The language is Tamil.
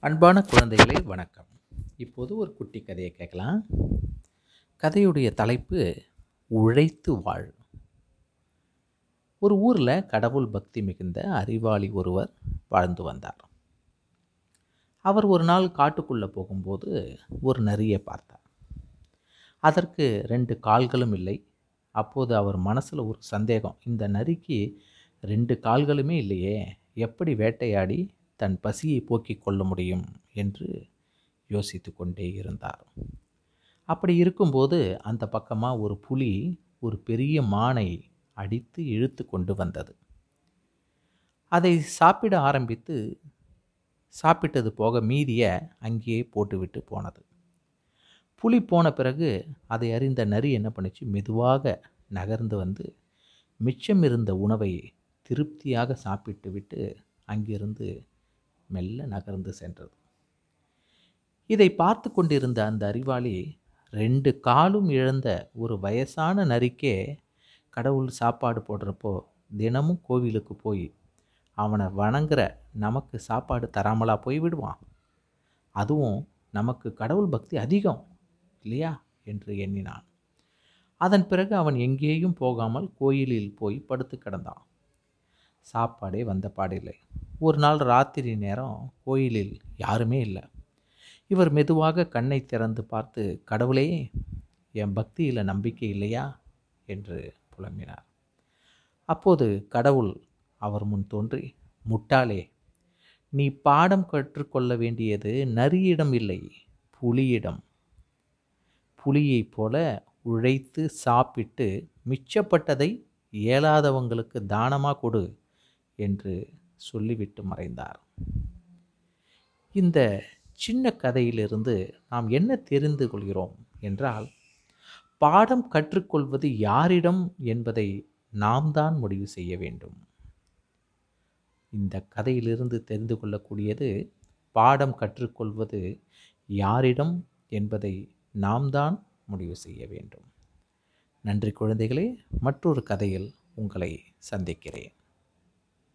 அன்பான குழந்தைகளே வணக்கம். இப்போது ஒரு குட்டி கதையை கேட்கலாம். கதையுடைய தலைப்பு உழைத்து வாழ். ஒரு ஊரில் கடவுள் பக்தி மிகுந்த அறிவாளி ஒருவர் வாழ்ந்து வந்தார். அவர் ஒரு நாள் காட்டுக்குள்ளே போகும்போது ஒரு நரியை பார்த்தார். அதற்கு ரெண்டு கால்களும் இல்லை. அப்போது அவர் மனசில் ஒரு சந்தேகம் இந்த நரிக்கு ரெண்டு கால்களுமே இல்லையே எப்படி வேட்டையாடி தன் பசியை போக்கிக் கொள்ள முடியும் என்று யோசித்து கொண்டே இருந்தார். அப்படி இருக்கும்போது அந்த பக்கமாக ஒரு புலி ஒரு பெரிய மானை அடித்து இழுத்து கொண்டு வந்தது. அதை சாப்பிட ஆரம்பித்து சாப்பிட்டது போக மீதியை அங்கேயே போட்டுவிட்டு போனது. புலி போன பிறகு அதை அறிந்த நரி என்ன பண்ணுச்சு? மெதுவாக நகர்ந்து வந்து மிச்சம் இருந்த உணவை திருப்தியாக சாப்பிட்டு விட்டு அங்கிருந்து மெல்ல நகர்ந்து சென்றது. இதை பார்த்து கொண்டிருந்த அந்த அறிவாளி ரெண்டு காலும் இழந்த ஒரு வயசான நரிக்கே கடவுள் சாப்பாடு போடுறப்போ தினமும் கோவிலுக்கு போய் அவனை வணங்குற நமக்கு சாப்பாடு தராமலா போய் விடுவான். அதுவும் நமக்கு கடவுள் பக்தி அதிகம் இல்லையா? என்று எண்ணினான். அதன் பிறகு அவன் எங்கேயும் போகாமல் கோயிலில் போய் படுத்து கிடந்தான். சாப்பாடே வந்த பாடில்லை. ஒரு நாள் ராத்திரி நேரம் கோயிலில் யாருமே இல்லை. இவர் மெதுவாக கண்ணை திறந்து பார்த்து கடவுளே என் பக்தியில் நம்பிக்கை இல்லையா? என்று புலம்பினார். அப்போது கடவுள் அவர் முன் தோன்றி முட்டாளே நீ பாடம் கற்றுக்கொள்ள வேண்டியது நரியிடம் இல்லை புலியிடம். புலியைப் போல உழைத்து சாப்பிட்டு மிச்சப்பட்டதை இயலாதவங்களுக்கு தானமாக கொடு என்று சொல்லிவிட்டு மறைந்தார். இந்த சின்ன கதையிலிருந்து நாம் என்ன தெரிந்து கொள்கிறோம் என்றால் பாடம் கற்றுக்கொள்வது யாரிடம் என்பதை நாம் தான் முடிவு செய்ய வேண்டும். இந்த கதையிலிருந்து தெரிந்து கொள்ளக்கூடியது பாடம் கற்றுக்கொள்வது யாரிடம் என்பதை நாம் தான் முடிவு செய்ய வேண்டும். நன்றி குழந்தைகளே மற்றொரு கதையில் உங்களை சந்திக்கிறேன்.